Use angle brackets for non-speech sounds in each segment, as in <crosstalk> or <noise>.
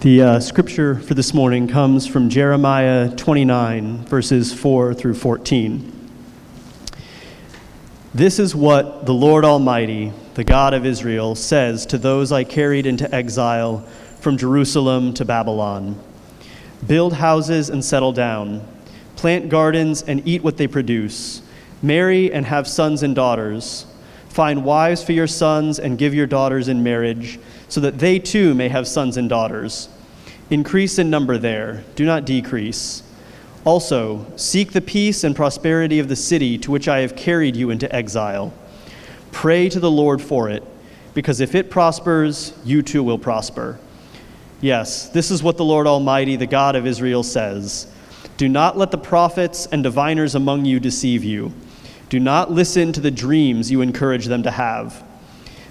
The uh, scripture for this morning comes from Jeremiah 29, verses 4 through 14. This is what the Lord Almighty, the God of Israel, says to those I carried into exile from Jerusalem to Babylon. Build houses and settle down, plant gardens and eat what they produce, marry and have sons and daughters, find wives for your sons and give your daughters in marriage so that they too may have sons and daughters. Increase in number there, do not decrease. Also, seek the peace and prosperity of the city to which I have carried you into exile. Pray to the Lord for it, because if it prospers, you too will prosper. Yes, this is what the Lord Almighty, the God of Israel, says Do not let the prophets and diviners among you deceive you. Do not listen to the dreams you encourage them to have.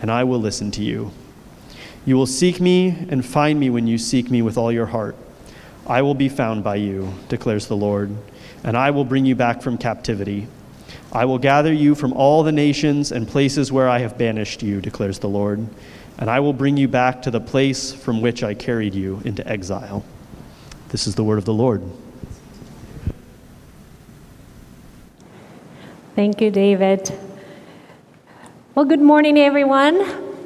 and I will listen to you. You will seek me and find me when you seek me with all your heart. I will be found by you, declares the Lord, and I will bring you back from captivity. I will gather you from all the nations and places where I have banished you, declares the Lord, and I will bring you back to the place from which I carried you into exile. This is the word of the Lord. Thank you, David. Well, good morning, everyone.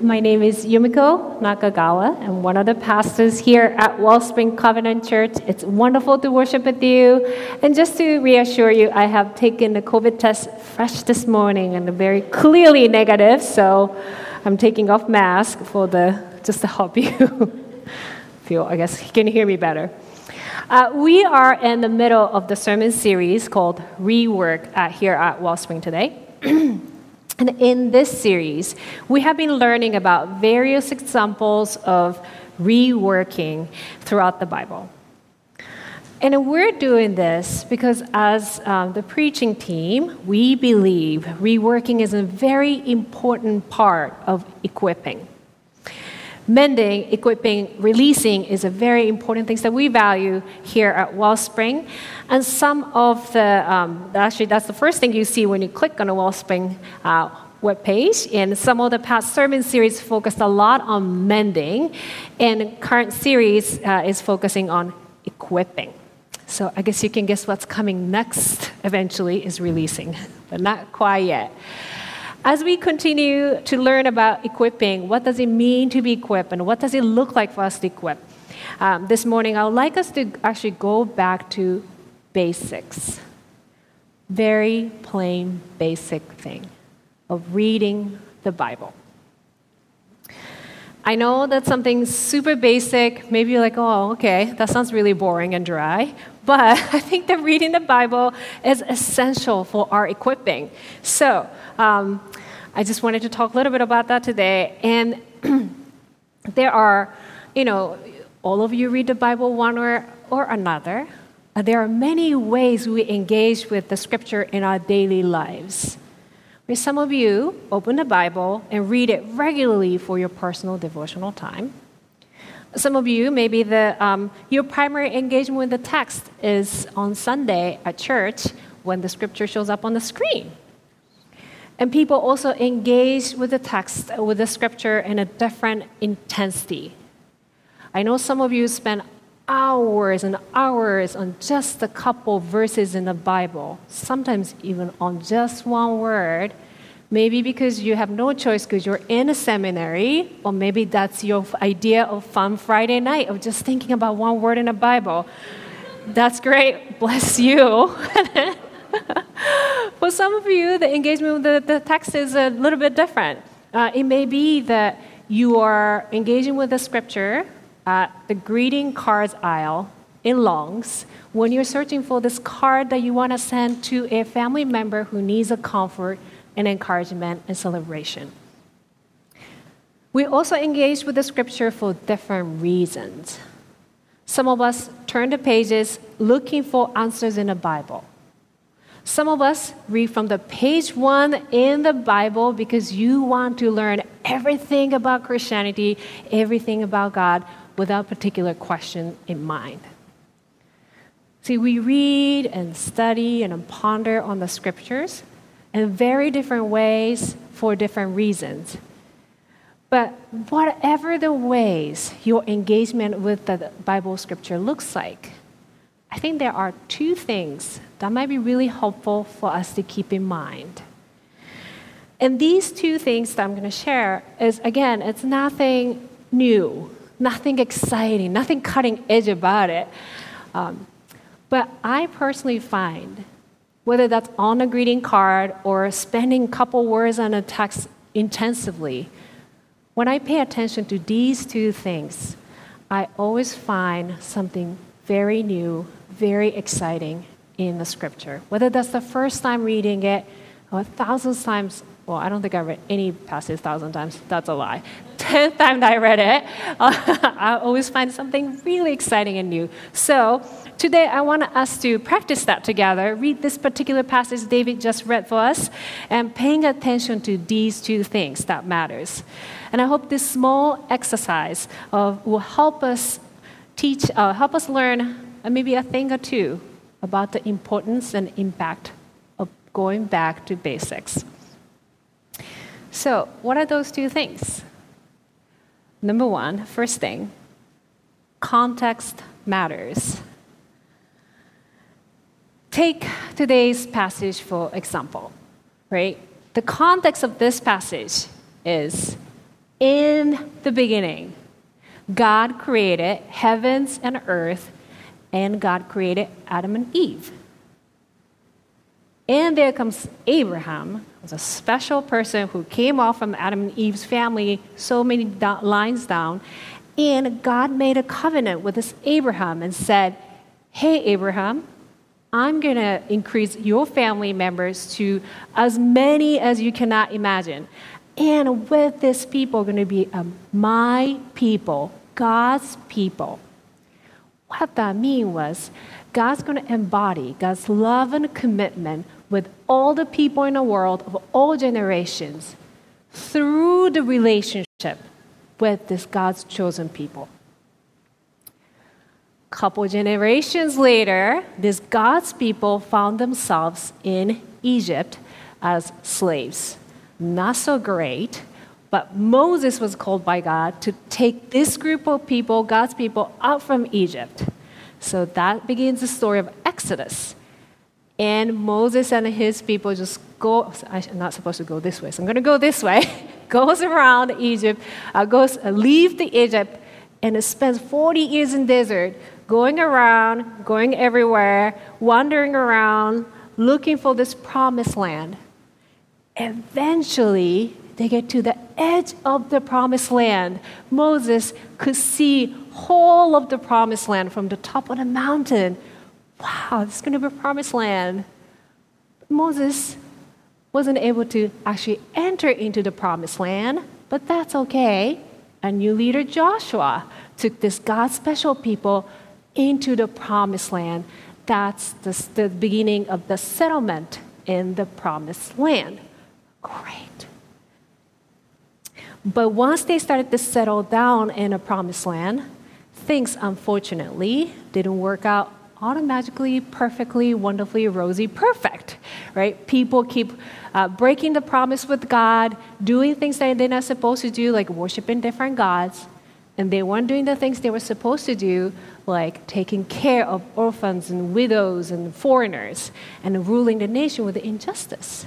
My name is Yumiko Nakagawa. I'm one of the pastors here at Wellspring Covenant Church. It's wonderful to worship with you. And just to reassure you, I have taken the COVID test fresh this morning and very clearly negative, so I'm taking off mask for the just to help <laughs> you feel. I guess you can hear me better. Uh, we are in the middle of the sermon series called Rework at, here at Wellspring today. <clears throat> And in this series, we have been learning about various examples of reworking throughout the Bible. And we're doing this because, as um, the preaching team, we believe reworking is a very important part of equipping. Mending, equipping, releasing is a very important thing that we value here at Wellspring. And some of the, um, actually, that's the first thing you see when you click on a Wellspring uh, webpage. And some of the past sermon series focused a lot on mending, and current series uh, is focusing on equipping. So I guess you can guess what's coming next eventually is releasing, but not quite yet. As we continue to learn about equipping, what does it mean to be equipped and what does it look like for us to equip? Um, this morning, I would like us to actually go back to basics. Very plain, basic thing of reading the Bible. I know that's something super basic. Maybe you're like, oh, okay, that sounds really boring and dry. But <laughs> I think that reading the Bible is essential for our equipping. So, um, I just wanted to talk a little bit about that today. And <clears throat> there are, you know, all of you read the Bible one or, or another. There are many ways we engage with the scripture in our daily lives. Where some of you open the Bible and read it regularly for your personal devotional time. Some of you, maybe the, um, your primary engagement with the text is on Sunday at church when the scripture shows up on the screen. And people also engage with the text, with the scripture in a different intensity. I know some of you spend hours and hours on just a couple verses in the Bible, sometimes even on just one word. Maybe because you have no choice because you're in a seminary, or maybe that's your idea of fun Friday night of just thinking about one word in the Bible. That's great. Bless you. <laughs> For some of you, the engagement with the, the text is a little bit different. Uh, it may be that you are engaging with the scripture at the greeting cards aisle in Longs when you're searching for this card that you want to send to a family member who needs a comfort and encouragement and celebration. We also engage with the scripture for different reasons. Some of us turn the pages looking for answers in the Bible. Some of us read from the page one in the Bible because you want to learn everything about Christianity, everything about God, without particular question in mind. See, we read and study and ponder on the scriptures in very different ways for different reasons. But whatever the ways your engagement with the Bible scripture looks like, I think there are two things that might be really helpful for us to keep in mind. And these two things that I'm going to share is again, it's nothing new, nothing exciting, nothing cutting edge about it. Um, but I personally find, whether that's on a greeting card or spending a couple words on a text intensively, when I pay attention to these two things, I always find something very new, very exciting in the scripture. Whether that's the first time reading it or a thousand times, well, I don't think I read any passage thousand times, that's a lie. <laughs> Tenth time that I read it, <laughs> I always find something really exciting and new. So today I want us to practice that together. Read this particular passage David just read for us and paying attention to these two things that matters. And I hope this small exercise of, will help us teach, uh, help us learn uh, maybe a thing or two about the importance and impact of going back to basics. So, what are those two things? Number one, first thing, context matters. Take today's passage for example, right? The context of this passage is in the beginning, God created heavens and earth and God created Adam and Eve. And there comes Abraham, was a special person who came off from Adam and Eve's family, so many do- lines down. And God made a covenant with this Abraham and said, Hey, Abraham, I'm going to increase your family members to as many as you cannot imagine. And with this people, going to be um, my people, God's people. What that mean was God's going to embody God's love and commitment with all the people in the world of all generations through the relationship with this God's chosen people. Couple generations later, this God's people found themselves in Egypt as slaves. Not so great, but Moses was called by God to take this group of people, God's people, out from Egypt. So that begins the story of Exodus. And Moses and his people just go, I'm not supposed to go this way, so I'm going to go this way. <laughs> goes around Egypt, uh, goes, uh, leave the Egypt, and spends 40 years in desert, going around, going everywhere, wandering around, looking for this promised land. Eventually, they get to the edge of the promised land. Moses could see whole of the promised land from the top of the mountain. Wow, this is going to be a promised land. Moses wasn't able to actually enter into the promised land, but that's okay. A new leader, Joshua, took this God special people into the promised land. That's the, the beginning of the settlement in the promised land. Great. But once they started to settle down in a promised land, things unfortunately didn't work out automatically, perfectly, wonderfully, rosy, perfect, right? People keep uh, breaking the promise with God, doing things that they're not supposed to do, like worshiping different gods, and they weren't doing the things they were supposed to do, like taking care of orphans and widows and foreigners, and ruling the nation with injustice.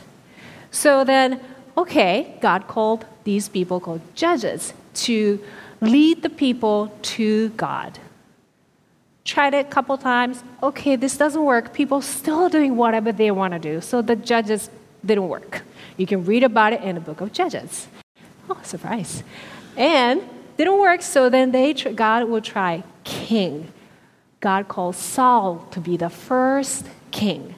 So then, okay, God called these people called judges to lead the people to God. Tried it a couple times. Okay, this doesn't work. People still doing whatever they want to do. So the judges didn't work. You can read about it in the book of Judges. Oh, surprise. And didn't work, so then they God will try king. God called Saul to be the first king.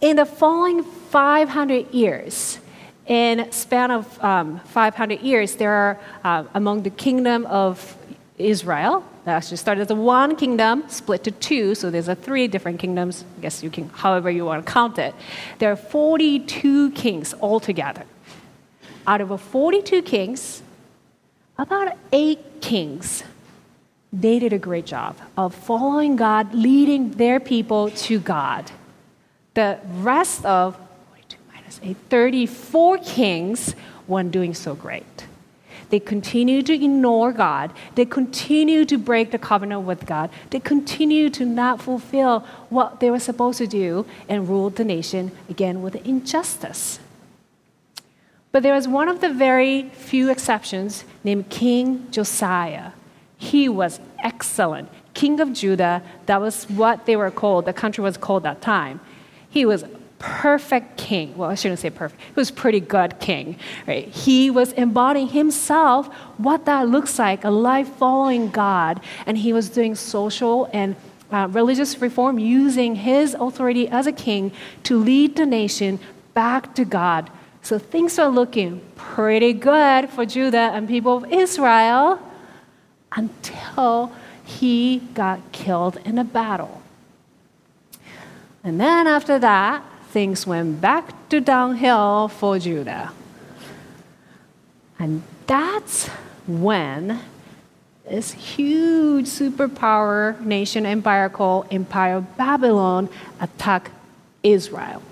In the following 500 years, in span of um, 500 years, there are uh, among the kingdom of Israel, That actually started as a one kingdom, split to two, so there's a three different kingdoms. I guess you can, however you want to count it. There are 42 kings altogether. Out of the 42 kings, about eight kings, they did a great job of following God, leading their people to God. The rest of 42 minus 8, 34 kings weren't doing so great. They continue to ignore God. They continue to break the covenant with God. They continue to not fulfill what they were supposed to do and rule the nation again with injustice. But there was one of the very few exceptions named King Josiah. He was excellent. King of Judah, that was what they were called, the country was called that time. He was perfect king. Well, I shouldn't say perfect. He was pretty good king. Right? He was embodying himself what that looks like, a life following God, and he was doing social and uh, religious reform using his authority as a king to lead the nation back to God. So things are looking pretty good for Judah and people of Israel until he got killed in a battle. And then after that, things went back to downhill for Judah. And that's when this huge superpower nation empire called Empire Babylon attacked Israel.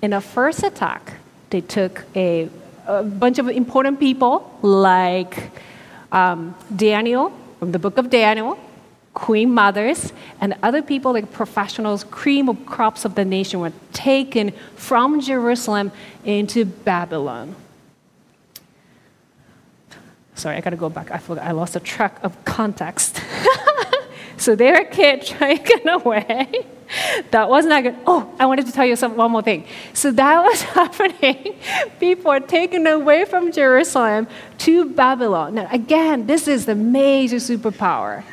In the first attack, they took a, a bunch of important people like um, Daniel from the book of Daniel, queen mothers, and other people like professionals, cream of crops of the nation were taken from Jerusalem into Babylon. Sorry, I gotta go back. I forgot. I lost a track of context. <laughs> so they were kids <laughs> taken away. That was not good. Oh, I wanted to tell you some, one more thing. So that was <laughs> happening. People taken away from Jerusalem to Babylon. Now, again, this is the major superpower.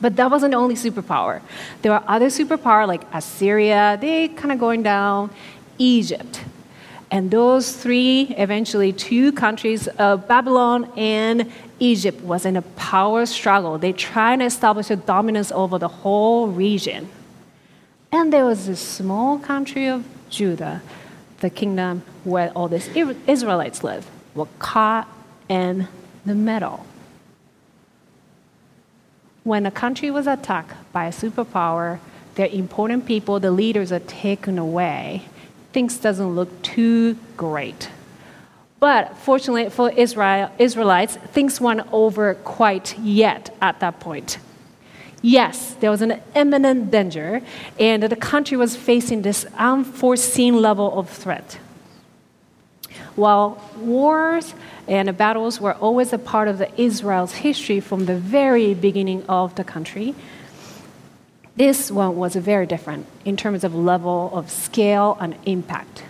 But that wasn't the only superpower. There were other superpowers like Assyria, they kind of going down, Egypt. And those three, eventually two countries, uh, Babylon and Egypt, was in a power struggle. They tried to establish a dominance over the whole region. And there was this small country of Judah, the kingdom where all these Israelites live, were caught in the middle when a country was attacked by a superpower, their important people, the leaders are taken away. Things doesn't look too great. But fortunately for Israel, Israelites, things weren't over quite yet at that point. Yes, there was an imminent danger, and the country was facing this unforeseen level of threat. While wars and battles were always a part of the Israel's history from the very beginning of the country, this one was very different in terms of level of scale and impact.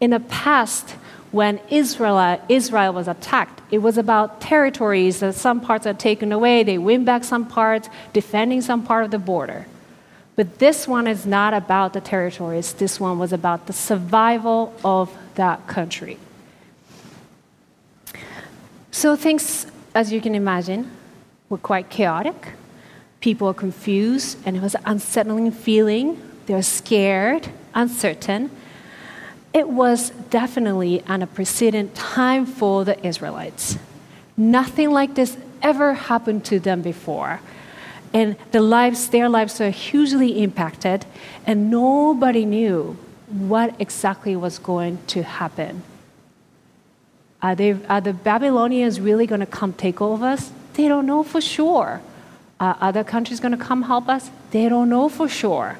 In the past, when Israel, Israel was attacked, it was about territories that some parts are taken away, they win back some parts, defending some part of the border. But this one is not about the territories, this one was about the survival of that country. So things, as you can imagine, were quite chaotic. People were confused, and it was an unsettling feeling. They were scared, uncertain. It was definitely an unprecedented time for the Israelites. Nothing like this ever happened to them before. And the lives, their lives were hugely impacted, and nobody knew what exactly was going to happen. Are, they, are the Babylonians really going to come take over us? They don't know for sure. Are other countries going to come help us? They don't know for sure.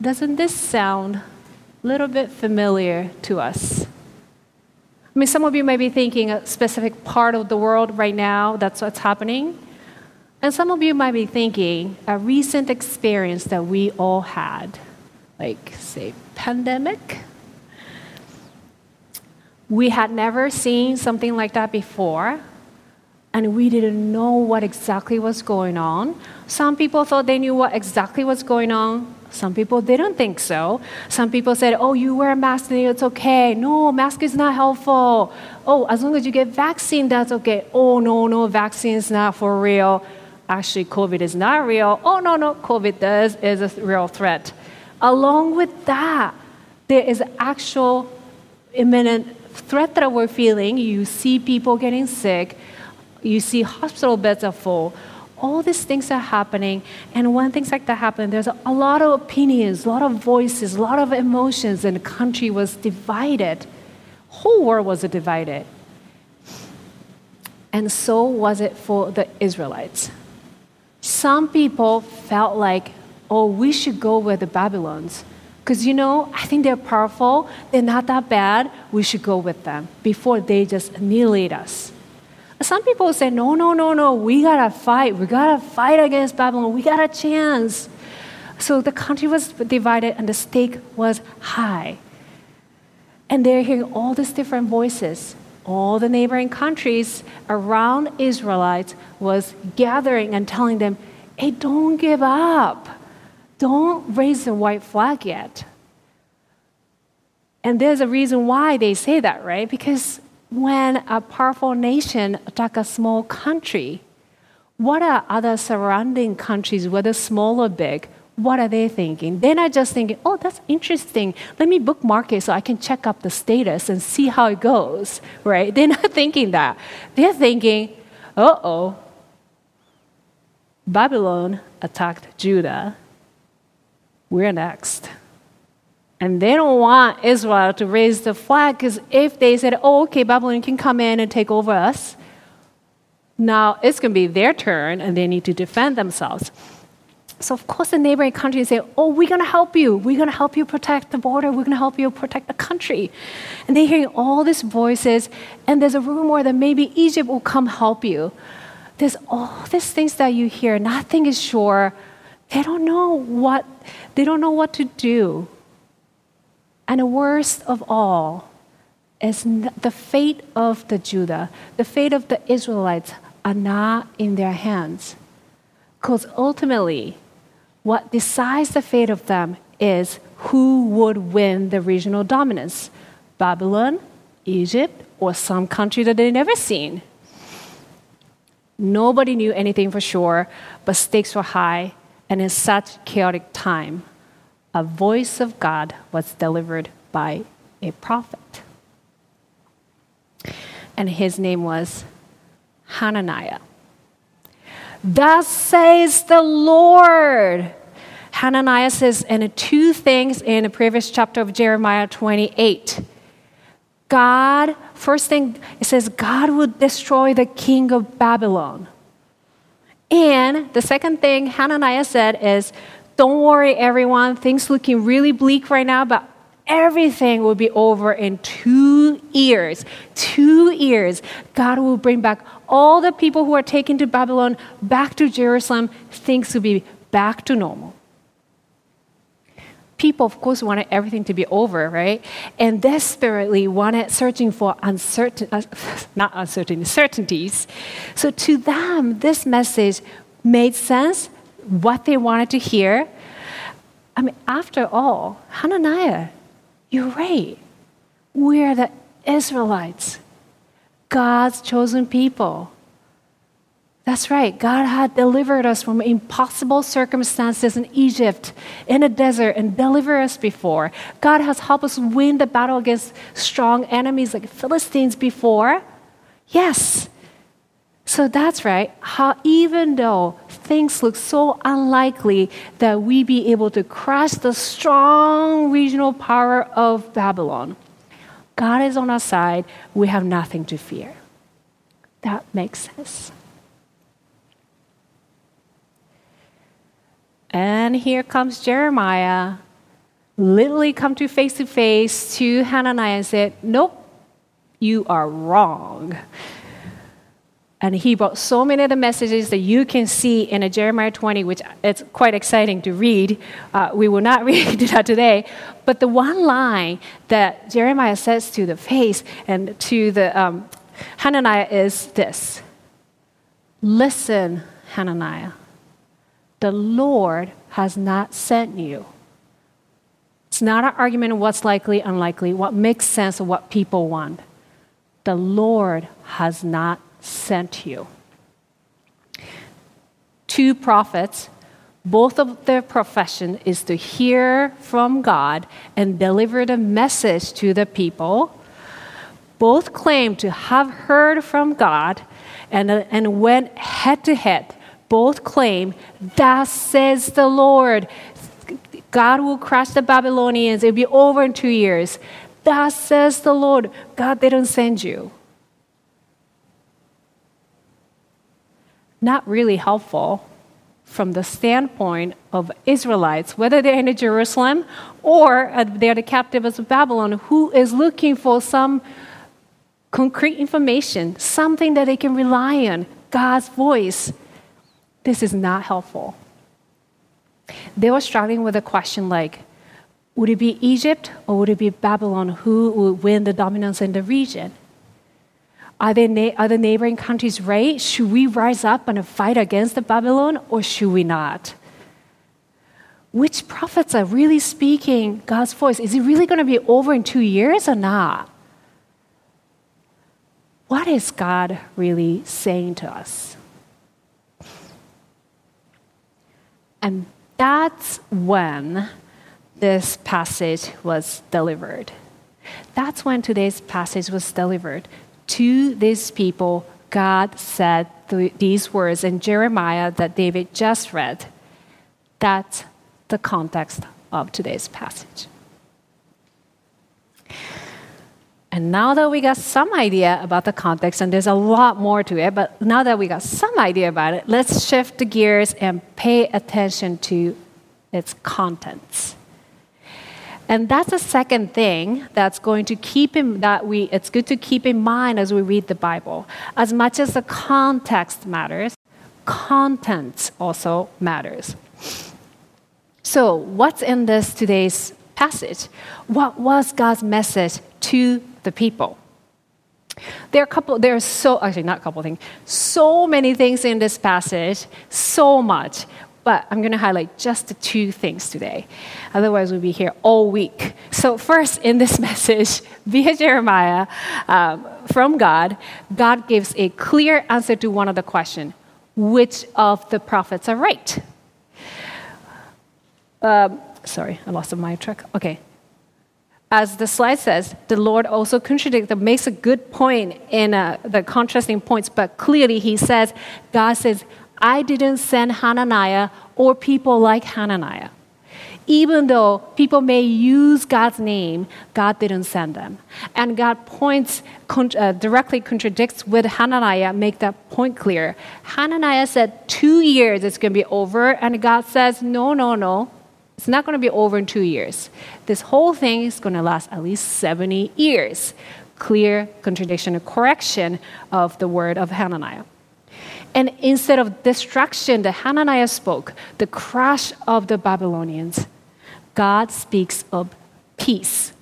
Doesn't this sound a little bit familiar to us? I mean, some of you may be thinking a specific part of the world right now, that's what's happening. And some of you might be thinking a recent experience that we all had like, say, pandemic. We had never seen something like that before. and we didn't know what exactly was going on. Some people thought they knew what exactly was going on. Some people didn't think so. Some people said, oh, you wear a mask and it's okay. No, mask is not helpful. Oh, as long as you get vaccine, that's okay. Oh, no, no, vaccine is not for real. Actually, COVID is not real. Oh, no, no, COVID does is a real threat. Along with that, there is actual imminent threat that we're feeling. You see people getting sick. You see hospital beds are full all these things are happening. And when things like that happen, there's a lot of opinions, a lot of voices, a lot of emotions, and the country was divided. Whole world was divided. And so was it for the Israelites. Some people felt like, oh, we should go with the Babylons. Because, you know, I think they're powerful, they're not that bad, we should go with them before they just annihilate us. Some people say, no, no, no, no, we gotta fight. We gotta fight against Babylon. We got a chance. So the country was divided and the stake was high. And they're hearing all these different voices. All the neighboring countries around Israelites was gathering and telling them, hey, don't give up. Don't raise the white flag yet. And there's a reason why they say that, right? Because when a powerful nation attack a small country, what are other surrounding countries, whether small or big, what are they thinking? They're not just thinking, oh, that's interesting. Let me bookmark it so I can check up the status and see how it goes, right? <laughs> They're not thinking that. They're thinking, uh oh, Babylon attacked Judah. We're next. And they don't want Israel to raise the flag because if they said, oh, okay, Babylon can come in and take over us, now it's going to be their turn and they need to defend themselves. So, of course, the neighboring countries say, oh, we're going to help you. We're going to help you protect the border. We're going to help you protect the country. And they're hearing all these voices, and there's a rumor that maybe Egypt will come help you. There's all these things that you hear. Nothing is sure. They don't know what, they don't know what to do. And the worst of all is the fate of the Judah, the fate of the Israelites are not in their hands. Because ultimately, what decides the fate of them is who would win the regional dominance Babylon, Egypt, or some country that they'd never seen. Nobody knew anything for sure, but stakes were high, and in such chaotic time, a voice of God was delivered by a prophet. And his name was Hananiah. Thus says the Lord. Hananiah says in two things in the previous chapter of Jeremiah 28. God, first thing, it says, God will destroy the king of Babylon. And the second thing Hananiah said is, don't worry, everyone. Things looking really bleak right now, but everything will be over in two years. Two years. God will bring back all the people who are taken to Babylon back to Jerusalem. Things will be back to normal. People, of course, wanted everything to be over, right? And desperately wanted searching for uncertain, uh, <laughs> not uncertain, certainties. So to them, this message made sense what they wanted to hear. I mean, after all, Hananiah, you're right. We're the Israelites, God's chosen people. That's right. God had delivered us from impossible circumstances in Egypt, in a desert, and delivered us before. God has helped us win the battle against strong enemies like Philistines before. Yes, so that's right. How even though things look so unlikely that we be able to crush the strong regional power of Babylon, God is on our side. We have nothing to fear. That makes sense. And here comes Jeremiah, literally come to face to face to Hananiah and said, Nope, you are wrong. And he brought so many of the messages that you can see in a Jeremiah 20, which it's quite exciting to read. Uh, we will not <laughs> read that today. But the one line that Jeremiah says to the face and to the um, Hananiah is this Listen, Hananiah. The Lord has not sent you. It's not an argument of what's likely, unlikely, what makes sense of what people want. The Lord has not sent you. Two prophets, both of their profession is to hear from God and deliver the message to the people. Both claim to have heard from God and, uh, and went head to head. Both claim, Thus says the Lord. God will crush the Babylonians. It'll be over in two years. Thus says the Lord. God didn't send you. Not really helpful from the standpoint of Israelites, whether they're in Jerusalem or uh, they're the captives of Babylon, who is looking for some concrete information, something that they can rely on, God's voice. This is not helpful. They were struggling with a question like, would it be Egypt or would it be Babylon who would win the dominance in the region? Are, they na- are the neighboring countries right? Should we rise up and fight against the Babylon or should we not? Which prophets are really speaking God's voice? Is it really going to be over in two years or not? What is God really saying to us? And that's when this passage was delivered. That's when today's passage was delivered. To these people, God said these words in Jeremiah that David just read. That's the context of today's passage. And now that we got some idea about the context, and there's a lot more to it, but now that we got some idea about it, let's shift the gears and pay attention to its contents. And that's the second thing that's going to keep in that we it's good to keep in mind as we read the Bible. As much as the context matters, content also matters. So, what's in this today's passage? What was God's message to the people. There are a couple, there are so, actually, not a couple things, so many things in this passage, so much. But I'm going to highlight just the two things today. Otherwise, we'll be here all week. So, first, in this <laughs> message, via Jeremiah, um, from God, God gives a clear answer to one of the questions which of the prophets are right? Um, sorry, I lost my track. Okay, as the slide says, the Lord also contradicts, makes a good point in uh, the contrasting points, but clearly he says, God says, I didn't send Hananiah or people like Hananiah. Even though people may use God's name, God didn't send them. And God points, con- uh, directly contradicts with Hananiah, make that point clear. Hananiah said, two years it's going to be over, and God says, no, no, no, it's not going to be over in two years. This whole thing is going to last at least 70 years. Clear contradiction and correction of the word of Hananiah. And instead of destruction that Hananiah spoke, the crash of the Babylonians, God speaks of peace.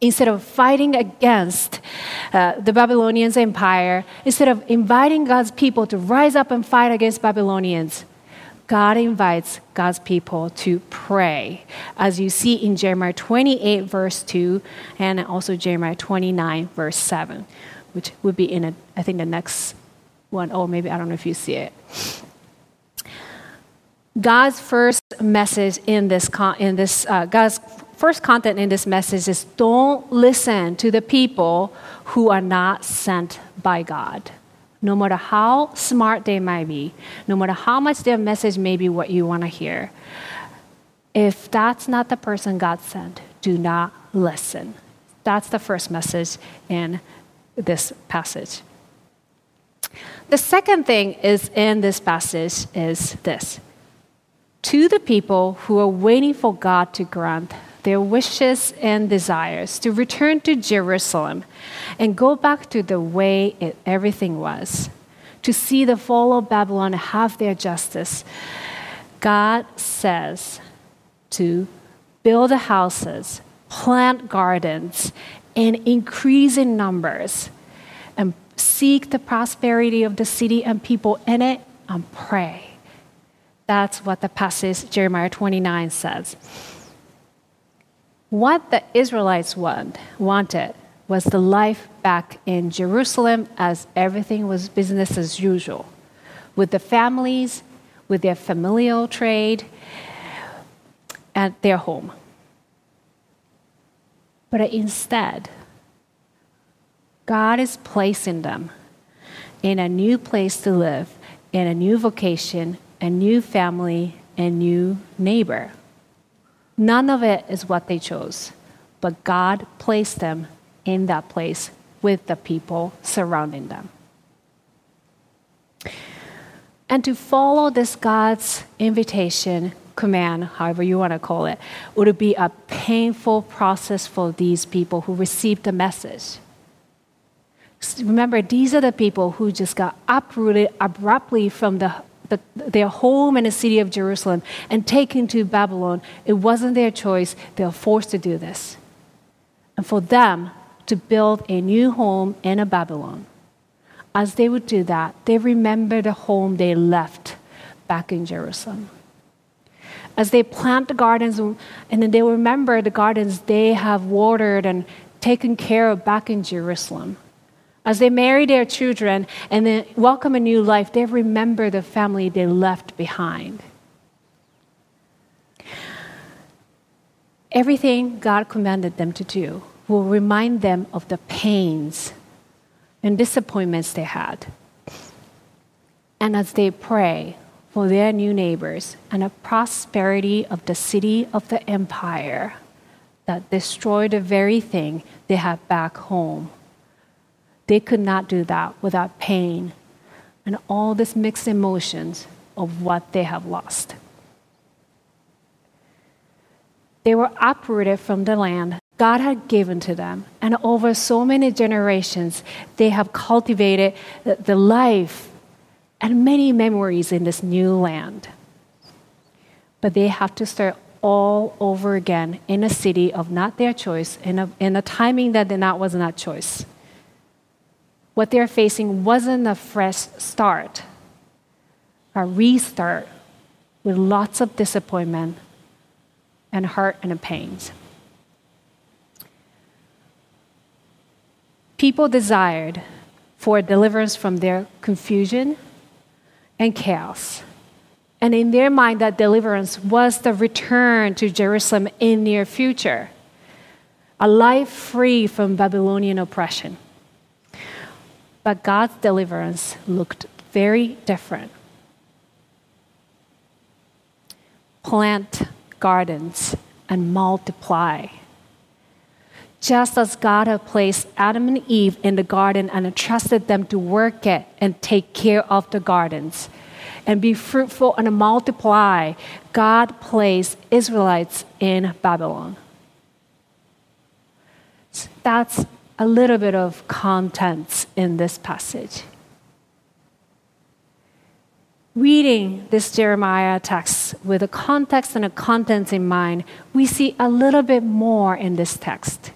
Instead of fighting against uh, the Babylonians' empire, instead of inviting God's people to rise up and fight against Babylonians, God invites God's people to pray, as you see in Jeremiah 28, verse 2, and also Jeremiah 29, verse 7, which would be in, a, I think, the next one. Oh, maybe I don't know if you see it. God's first message in this, con- in this uh, God's first content in this message is don't listen to the people who are not sent by God no matter how smart they might be, no matter how much their message may be what you want to hear, if that's not the person God sent, do not listen. That's the first message in this passage. The second thing is in this passage is this. To the people who are waiting for God to grant their wishes and desires to return to Jerusalem and go back to the way it, everything was, to see the fall of Babylon have their justice. God says to build houses, plant gardens, and increase in numbers, and seek the prosperity of the city and people in it, and pray. That's what the passage Jeremiah 29 says. What the Israelites want, wanted was the life back in Jerusalem as everything was business as usual, with the families, with their familial trade, at their home. But instead, God is placing them in a new place to live, in a new vocation, a new family, a new neighbor. None of it is what they chose, but God placed them in that place with the people surrounding them. And to follow this God's invitation, command, however you want to call it, would be a painful process for these people who received the message. Remember, these are the people who just got uprooted abruptly from the, the, their home in the city of Jerusalem and taken to Babylon. It wasn't their choice, they were forced to do this. And for them to build a new home in a Babylon, as they would do that, they remember the home they left back in Jerusalem. As they plant the gardens, and then they remember the gardens they have watered and taken care of back in Jerusalem. As they marry their children and then welcome a new life, they remember the family they left behind. Everything God commanded them to do will remind them of the pains and disappointments they had. And as they pray for their new neighbors and the prosperity of the city of the empire that destroyed the very thing they had back home they could not do that without pain and all these mixed emotions of what they have lost. They were uprooted from the land God had given to them, and over so many generations, they have cultivated the life and many memories in this new land. But they have to start all over again in a city of not their choice, in a, in a timing that not, was not choice what they're facing wasn't a fresh start, a restart with lots of disappointment and hurt and pains. People desired for deliverance from their confusion and chaos. And in their mind, that deliverance was the return to Jerusalem in near future, a life free from Babylonian oppression. But God's deliverance looked very different. Plant gardens and multiply. Just as God had placed Adam and Eve in the garden and entrusted them to work it and take care of the gardens and be fruitful and multiply, God placed Israelites in Babylon. That's a little bit of contents in this passage. Reading this Jeremiah text with a context and a contents in mind, we see a little bit more in this text.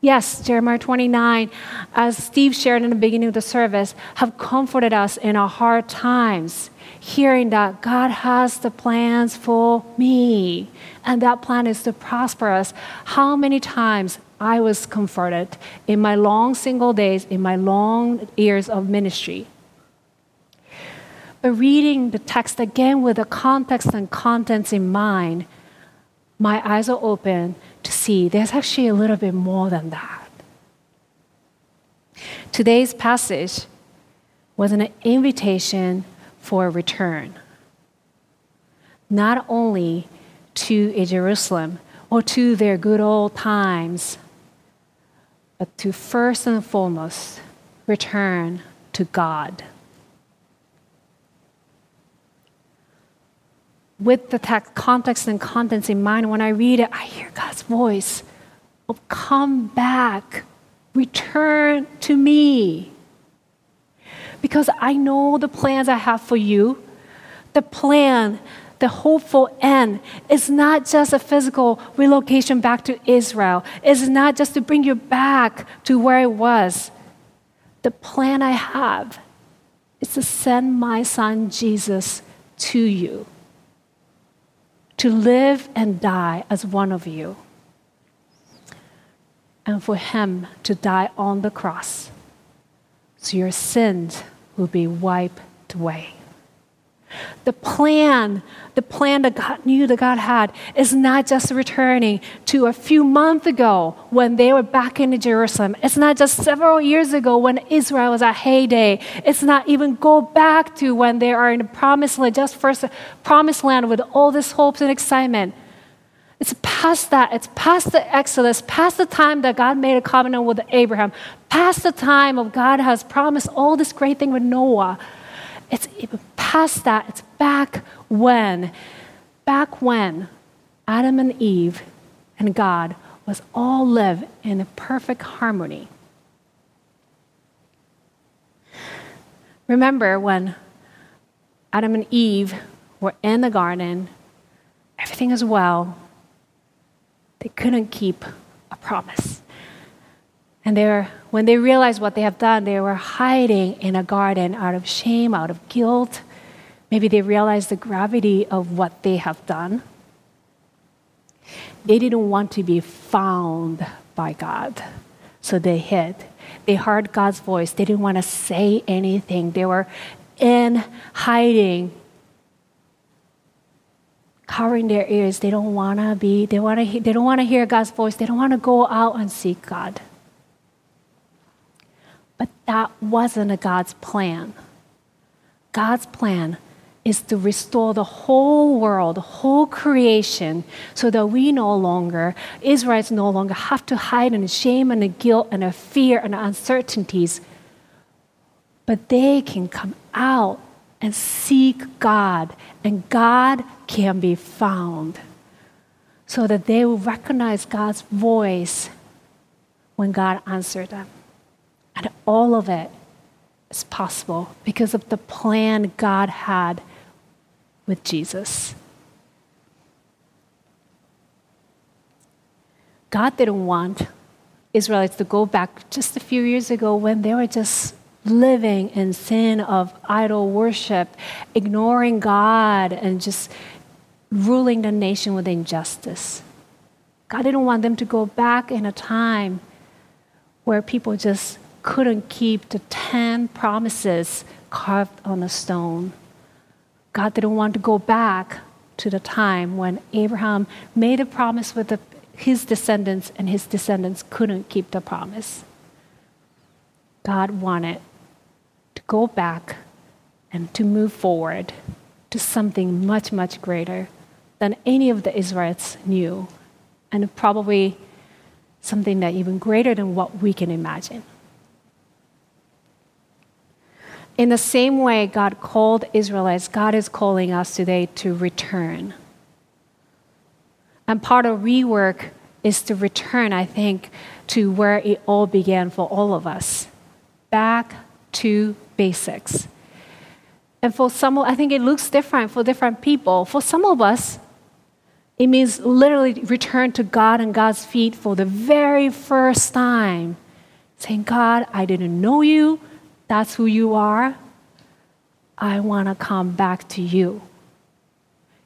Yes, Jeremiah 29, as Steve shared in the beginning of the service, have comforted us in our hard times, hearing that God has the plans for me, and that plan is to prosper us. How many times I was comforted in my long single days, in my long years of ministry. But reading the text again with the context and contents in mind, my eyes are open to see there's actually a little bit more than that. Today's passage was an invitation for a return, not only to a Jerusalem or to their good old times but to first and foremost return to God. With the text, context and contents in mind, when I read it, I hear God's voice oh, Come back, return to me. Because I know the plans I have for you, the plan the hopeful end is not just a physical relocation back to Israel. It's not just to bring you back to where it was. The plan I have is to send my son Jesus to you, to live and die as one of you, and for him to die on the cross so your sins will be wiped away. The plan, the plan that God knew that God had is not just returning to a few months ago when they were back in Jerusalem. It's not just several years ago when Israel was at heyday. It's not even go back to when they are in the promised land, just first promised land with all this hopes and excitement. It's past that. It's past the Exodus, past the time that God made a covenant with Abraham, past the time of God has promised all this great thing with Noah. It's even past that. It's back when, back when Adam and Eve and God was all live in a perfect harmony. Remember when Adam and Eve were in the garden, everything is well. They couldn't keep a promise. And they were, when they realized what they have done, they were hiding in a garden out of shame, out of guilt. Maybe they realized the gravity of what they have done. They didn't want to be found by God, so they hid. They heard God's voice. They didn't want to say anything. They were in hiding, covering their ears. They don't want to be. They want to. They don't want to hear God's voice. They don't want to go out and seek God. That wasn't a God's plan. God's plan is to restore the whole world, the whole creation, so that we no longer, Israelites no longer have to hide in shame and guilt and fear and uncertainties, but they can come out and seek God, and God can be found, so that they will recognize God's voice when God answered them. And all of it is possible because of the plan God had with Jesus. God didn't want Israelites to go back just a few years ago when they were just living in sin of idol worship, ignoring God, and just ruling the nation with injustice. God didn't want them to go back in a time where people just couldn't keep the 10 promises carved on a stone. God didn't want to go back to the time when Abraham made a promise with the, his descendants and his descendants couldn't keep the promise. God wanted to go back and to move forward to something much, much greater than any of the Israelites knew, and probably something that even greater than what we can imagine. In the same way God called Israelites, God is calling us today to return. And part of rework is to return, I think, to where it all began for all of us back to basics. And for some, I think it looks different for different people. For some of us, it means literally return to God and God's feet for the very first time, saying, God, I didn't know you that's who you are, I want to come back to you.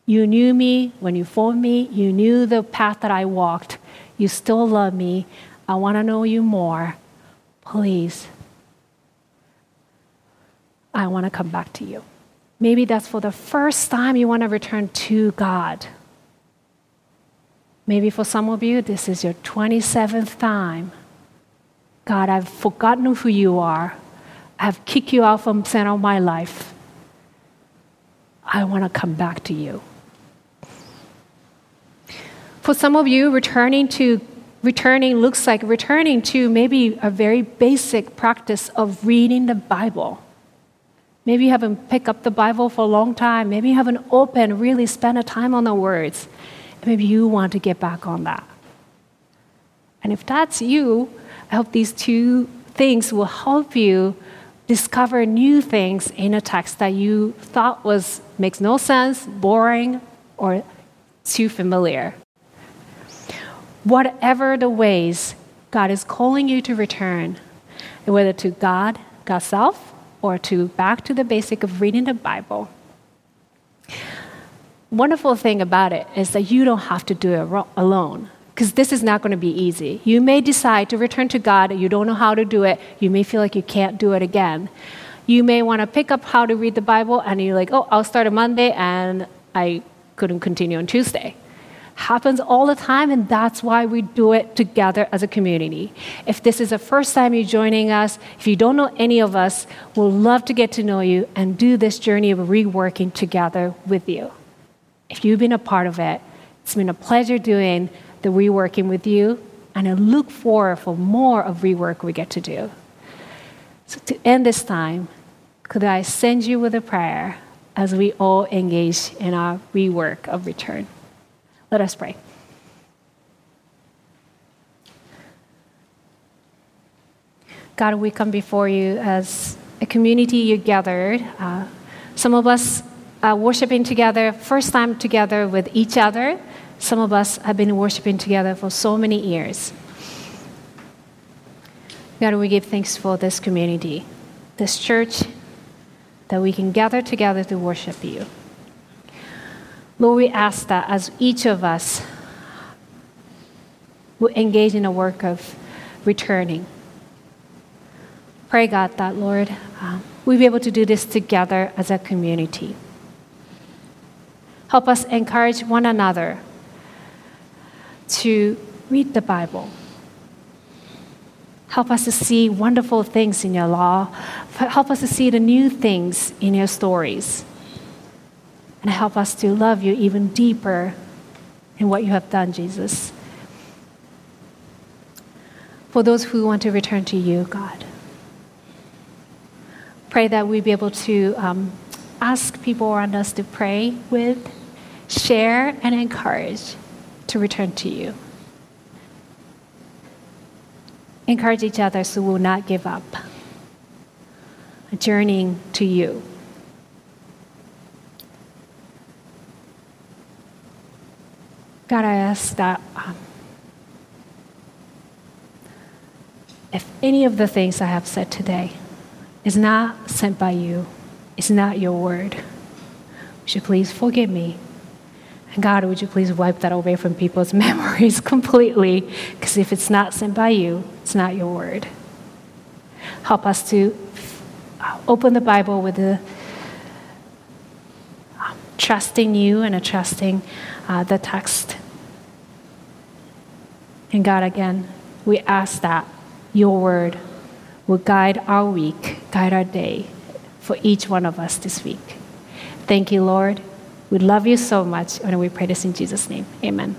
You knew me when you formed me, you knew the path that I walked. You still love me. I want to know you more. Please. I want to come back to you. Maybe that's for the first time you want to return to God. Maybe for some of you, this is your 27th time. God, I've forgotten who you are. I've kicked you out from center of my life. I want to come back to you. For some of you, returning to returning looks like returning to maybe a very basic practice of reading the Bible. Maybe you haven't picked up the Bible for a long time. Maybe you haven't opened, really spent a time on the words. Maybe you want to get back on that. And if that's you, I hope these two things will help you discover new things in a text that you thought was makes no sense, boring, or too familiar. Whatever the ways God is calling you to return, whether to God, God's self, or to back to the basic of reading the Bible. Wonderful thing about it is that you don't have to do it alone because this is not going to be easy. You may decide to return to God, you don't know how to do it, you may feel like you can't do it again. You may want to pick up how to read the Bible and you're like, oh, I'll start on Monday and I couldn't continue on Tuesday. Happens all the time, and that's why we do it together as a community. If this is the first time you're joining us, if you don't know any of us, we'll love to get to know you and do this journey of reworking together with you. If you've been a part of it, it's been a pleasure doing the reworking with you, and I look forward for more of rework we get to do. So to end this time, could I send you with a prayer as we all engage in our rework of return? Let us pray. God, we come before you as a community you gathered. Uh, some of us are worshiping together, first time together with each other. Some of us have been worshiping together for so many years. God, we give thanks for this community, this church, that we can gather together to worship you. Lord, we ask that as each of us will engage in a work of returning, pray, God, that, Lord, um, we'll be able to do this together as a community. Help us encourage one another to read the Bible. Help us to see wonderful things in your law. Help us to see the new things in your stories. And help us to love you even deeper in what you have done, Jesus. For those who want to return to you, God, pray that we be able to um, ask people around us to pray with, share, and encourage to return to you. Encourage each other so we'll not give up, journeying to you. God, I ask that um, if any of the things I have said today is not sent by you, is not your word, would you please forgive me God, would you please wipe that away from people's <laughs> memories completely? Because if it's not sent by you, it's not your word. Help us to open the Bible with a um, trusting you and a trusting uh, the text. And God, again, we ask that your word will guide our week, guide our day for each one of us this week. Thank you, Lord. We love you so much, and we pray this in Jesus' name. Amen.